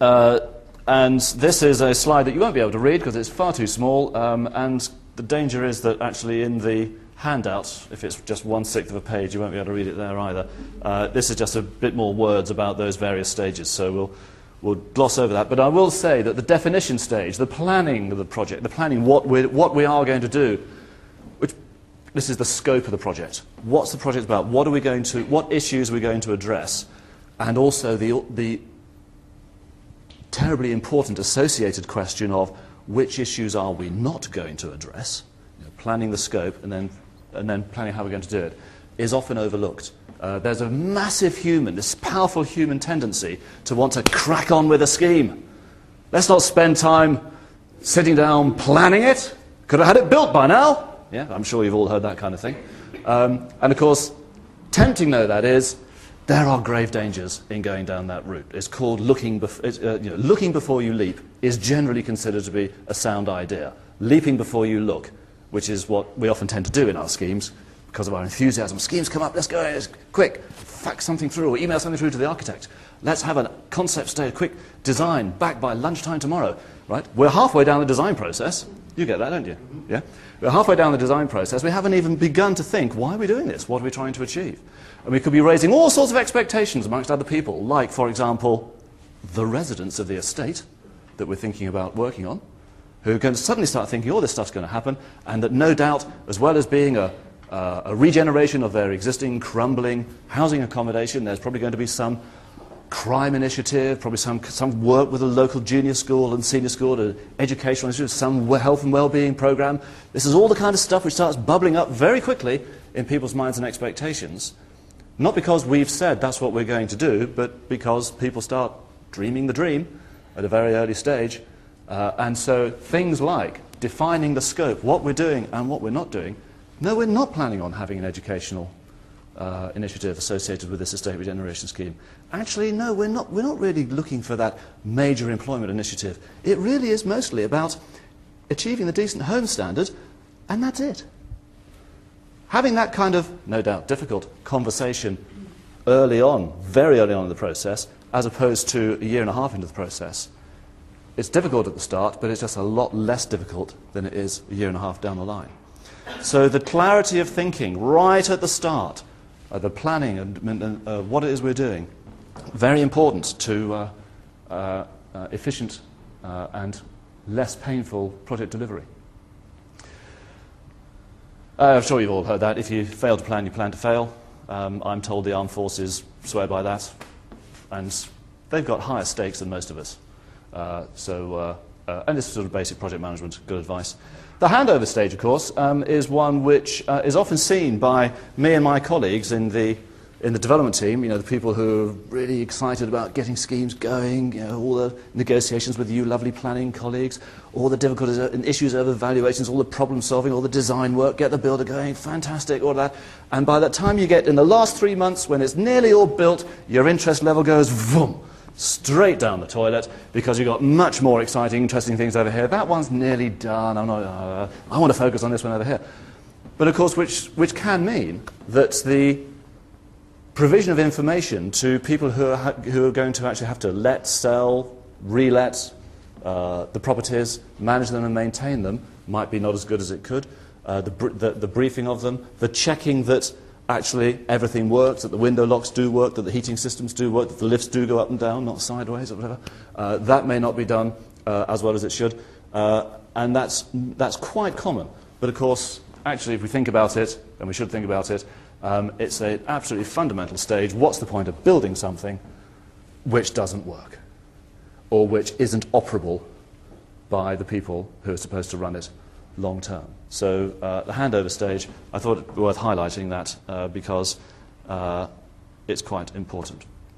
Uh, and this is a slide that you won't be able to read because it's far too small. Um, and the danger is that actually in the handout, if it's just one sixth of a page, you won't be able to read it there either. Uh, this is just a bit more words about those various stages, so we'll, we'll gloss over that. But I will say that the definition stage, the planning of the project, the planning what, we what we are going to do, which this is the scope of the project. What's the project about? What are we going to, what issues are we going to address? And also the, the terribly important associated question of which issues are we not going to address, you know, planning the scope and then and then planning how we're going to do it, is often overlooked. Uh, there's a massive human, this powerful human tendency to want to crack on with a scheme. Let's not spend time sitting down planning it. Could have had it built by now. Yeah, I'm sure you've all heard that kind of thing. Um, and of course, tempting though that is, there are grave dangers in going down that route. It's called looking, bef- uh, you know, looking before you leap is generally considered to be a sound idea. Leaping before you look which is what we often tend to do in our schemes because of our enthusiasm. Schemes come up, let's go, let's, quick, fax something through or email something through to the architect. Let's have a concept stage, quick design back by lunchtime tomorrow, right? We're halfway down the design process. You get that, don't you? Mm-hmm. Yeah? We're halfway down the design process. We haven't even begun to think, why are we doing this? What are we trying to achieve? And we could be raising all sorts of expectations amongst other people, like, for example, the residents of the estate that we're thinking about working on who are going to suddenly start thinking all this stuff's going to happen, and that no doubt, as well as being a, uh, a regeneration of their existing crumbling housing accommodation, there's probably going to be some crime initiative, probably some, some work with a local junior school and senior school, an educational institute, some health and well-being program. This is all the kind of stuff which starts bubbling up very quickly in people's minds and expectations. Not because we've said that's what we're going to do, but because people start dreaming the dream at a very early stage uh, and so things like defining the scope, what we're doing and what we're not doing, no, we're not planning on having an educational uh, initiative associated with this estate regeneration scheme. Actually, no, we're not, we're not really looking for that major employment initiative. It really is mostly about achieving the decent home standard, and that's it. Having that kind of, no doubt, difficult conversation early on, very early on in the process, as opposed to a year and a half into the process, it's difficult at the start, but it's just a lot less difficult than it is a year and a half down the line. So the clarity of thinking right at the start, uh, the planning and uh, what it is we're doing, very important to uh, uh, uh efficient uh, and less painful project delivery. I'm sure you've all heard that. If you fail to plan, you plan to fail. Um, I'm told the armed forces swear by that, and they've got higher stakes than most of us. So, uh, and this is sort of basic project management, good advice. The handover stage, of course, um, is one which uh, is often seen by me and my colleagues in the, in the development team, you know, the people who are really excited about getting schemes going, you know, all the negotiations with you lovely planning colleagues, all the difficulties and issues over valuations, all the problem solving, all the design work, get the builder going, fantastic, all that. And by the time you get in the last three months, when it's nearly all built, your interest level goes, boom, straight down the toilet because you've got much more exciting, interesting things over here. That one's nearly done. I'm not, uh, I want to focus on this one over here. But of course, which, which can mean that the provision of information to people who are, who are going to actually have to let, sell, relet uh, the properties, manage them and maintain them might be not as good as it could. Uh, the, the, the briefing of them, the checking that actually everything works, that the window locks do work, that the heating systems do work, that the lifts do go up and down, not sideways or whatever. Uh, that may not be done uh, as well as it should. Uh, and that's, that's quite common. But of course, actually, if we think about it, and we should think about it, um, it's an absolutely fundamental stage. What's the point of building something which doesn't work or which isn't operable by the people who are supposed to run it long term. So uh, the handover stage, I thought it worth highlighting that uh, because uh, it's quite important.